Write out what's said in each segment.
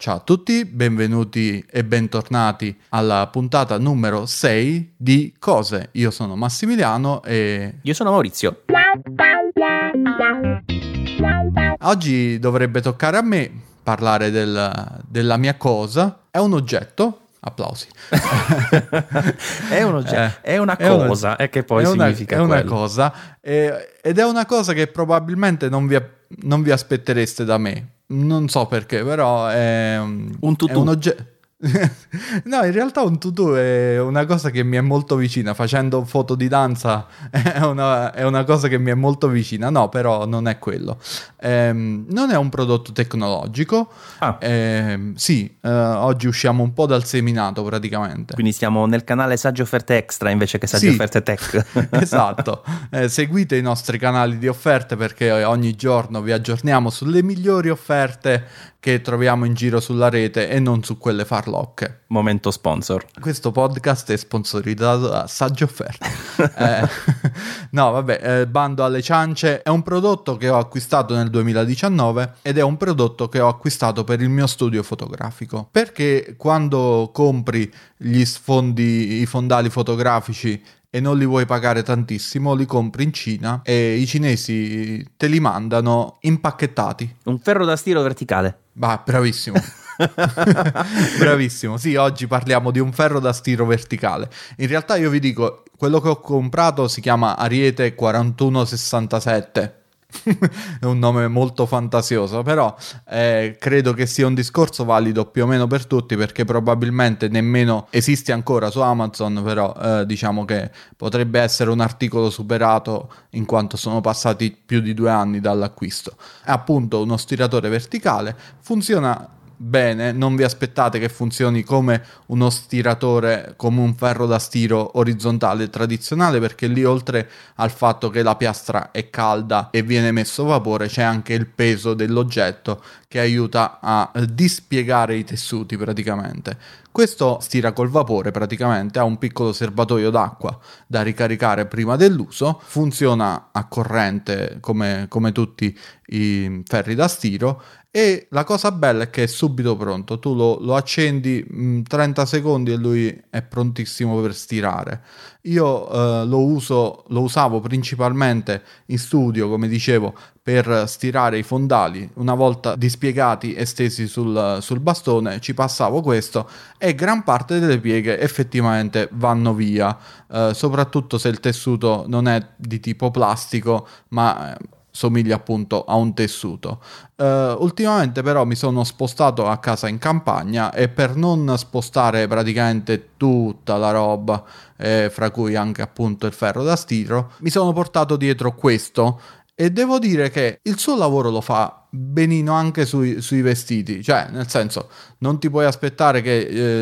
Ciao a tutti, benvenuti e bentornati alla puntata numero 6 di Cose. Io sono Massimiliano e... Io sono Maurizio. Oggi dovrebbe toccare a me parlare del, della mia cosa. È un oggetto. Applausi. è un oggetto, eh, è una cosa, è, una, e che poi è significa È quello. una cosa, eh, ed è una cosa che probabilmente non vi, non vi aspettereste da me non so perché, però è un tutù. È un oggetto. no, in realtà un tutù è una cosa che mi è molto vicina. Facendo foto di danza è una, è una cosa che mi è molto vicina. No, però non è quello. Ehm, non è un prodotto tecnologico. Ah. Ehm, sì, eh, oggi usciamo un po' dal seminato praticamente. Quindi stiamo nel canale Saggi Offerte Extra invece che Saggi Sì. Offerte Tech. esatto. Eh, seguite i nostri canali di offerte perché ogni giorno vi aggiorniamo sulle migliori offerte che troviamo in giro sulla rete e non su quelle farlocche. Momento sponsor. Questo podcast è sponsorizzato da Saggio Offerte. Eh, no, vabbè, eh, bando alle ciance è un prodotto che ho acquistato nel 2019 ed è un prodotto che ho acquistato per il mio studio fotografico. Perché quando compri gli sfondi, i fondali fotografici e non li vuoi pagare tantissimo, li compri in Cina e i cinesi te li mandano impacchettati. Un ferro da stiro verticale. Bah, bravissimo. Bravissimo, sì, oggi parliamo di un ferro da stiro verticale. In realtà io vi dico, quello che ho comprato si chiama Ariete 4167. È un nome molto fantasioso, però eh, credo che sia un discorso valido più o meno per tutti perché probabilmente nemmeno esiste ancora su Amazon, però eh, diciamo che potrebbe essere un articolo superato in quanto sono passati più di due anni dall'acquisto. È appunto uno stiratore verticale, funziona bene, non vi aspettate che funzioni come uno stiratore, come un ferro da stiro orizzontale tradizionale, perché lì oltre al fatto che la piastra è calda e viene messo vapore, c'è anche il peso dell'oggetto che aiuta a dispiegare i tessuti praticamente. Questo stira col vapore praticamente, ha un piccolo serbatoio d'acqua da ricaricare prima dell'uso, funziona a corrente come, come tutti i ferri da stiro e la cosa bella è che è subito pronto, tu lo, lo accendi mh, 30 secondi e lui è prontissimo per stirare. Io eh, lo uso, lo usavo principalmente in studio, come dicevo, per stirare i fondali. Una volta dispiegati e stesi sul, sul bastone, ci passavo questo e gran parte delle pieghe effettivamente vanno via, eh, soprattutto se il tessuto non è di tipo plastico, ma somiglia appunto a un tessuto. Uh, ultimamente però mi sono spostato a casa in campagna e per non spostare praticamente tutta la roba, eh, fra cui anche appunto il ferro da stiro, mi sono portato dietro questo e devo dire che il suo lavoro lo fa benino anche sui, sui vestiti, cioè nel senso non ti puoi aspettare che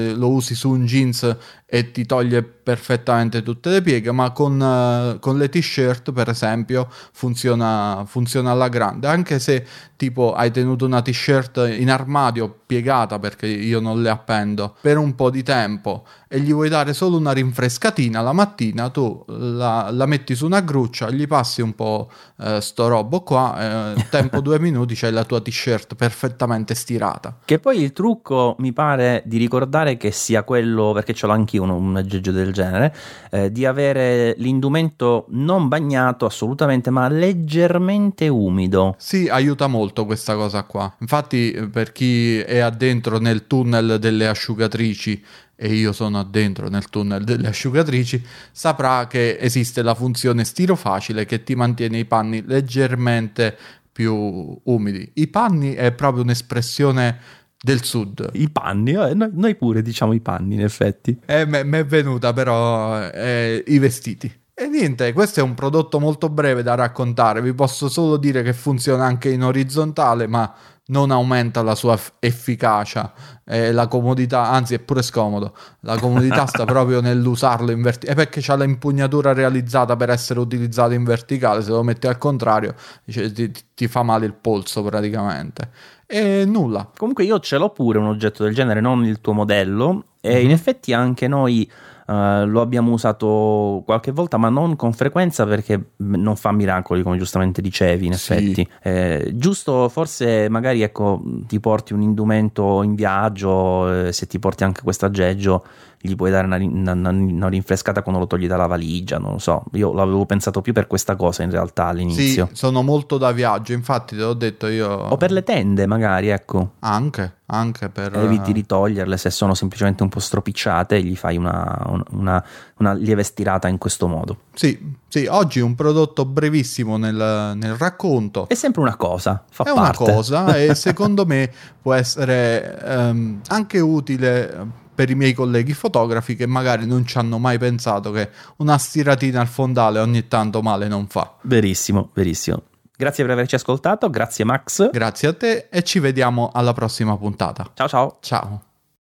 eh, lo usi su un jeans e ti toglie perfettamente tutte le pieghe, ma con, uh, con le t-shirt per esempio funziona, funziona alla grande, anche se tipo hai tenuto una t-shirt in armadio piegata perché io non le appendo per un po' di tempo e gli vuoi dare solo una rinfrescatina la mattina, tu la, la metti su una gruccia, gli passi un po' eh, sto robo qua, eh, tempo due minuti c'è la tua t-shirt perfettamente stirata. Che poi il trucco mi pare di ricordare che sia quello, perché ce l'ho anch'io un, un aggeggio del genere, eh, di avere l'indumento non bagnato assolutamente, ma leggermente umido. Sì, aiuta molto questa cosa qua. Infatti, per chi è addentro nel tunnel delle asciugatrici e io sono addentro nel tunnel delle asciugatrici, saprà che esiste la funzione stiro facile che ti mantiene i panni leggermente più umidi. I panni è proprio un'espressione del sud. I panni, eh, noi, noi, pure diciamo i panni in effetti. Eh, mi è venuta però eh, i vestiti. E niente, questo è un prodotto molto breve da raccontare, vi posso solo dire che funziona anche in orizzontale, ma non aumenta la sua efficacia e la comodità, anzi è pure scomodo. La comodità sta proprio nell'usarlo in verticale, è perché c'ha l'impugnatura realizzata per essere utilizzato in verticale, se lo metti al contrario dice, ti, ti fa male il polso praticamente. E nulla. Comunque io ce l'ho pure un oggetto del genere, non il tuo modello, e mm-hmm. in effetti anche noi Uh, lo abbiamo usato qualche volta, ma non con frequenza perché non fa miracoli, come giustamente dicevi, in Sì. effetti. Eh, giusto, forse magari ecco, ti porti un indumento in viaggio, eh, se ti porti anche questo aggeggio, gli puoi dare una, una- una- una rinfrescata quando lo togli dalla valigia, non lo so. Io l'avevo pensato più per questa cosa in realtà all'inizio. Sì, sono molto da viaggio, infatti te l'ho detto io. O per le tende, magari, ecco. Anche, anche per... Eviti di toglierle se sono semplicemente un po' stropicciate e gli fai una, un- una- una lieve stirata in questo modo. Sì, sì, oggi un prodotto brevissimo nel, nel racconto. È sempre una cosa, fa È una parte. cosa e secondo me può essere ehm, anche utile per i miei colleghi fotografi che magari non ci hanno mai pensato che una stiratina al fondale ogni tanto male non fa. Verissimo, verissimo. Grazie per averci ascoltato, grazie Max. Grazie a te e ci vediamo alla prossima puntata. Ciao ciao. Ciao.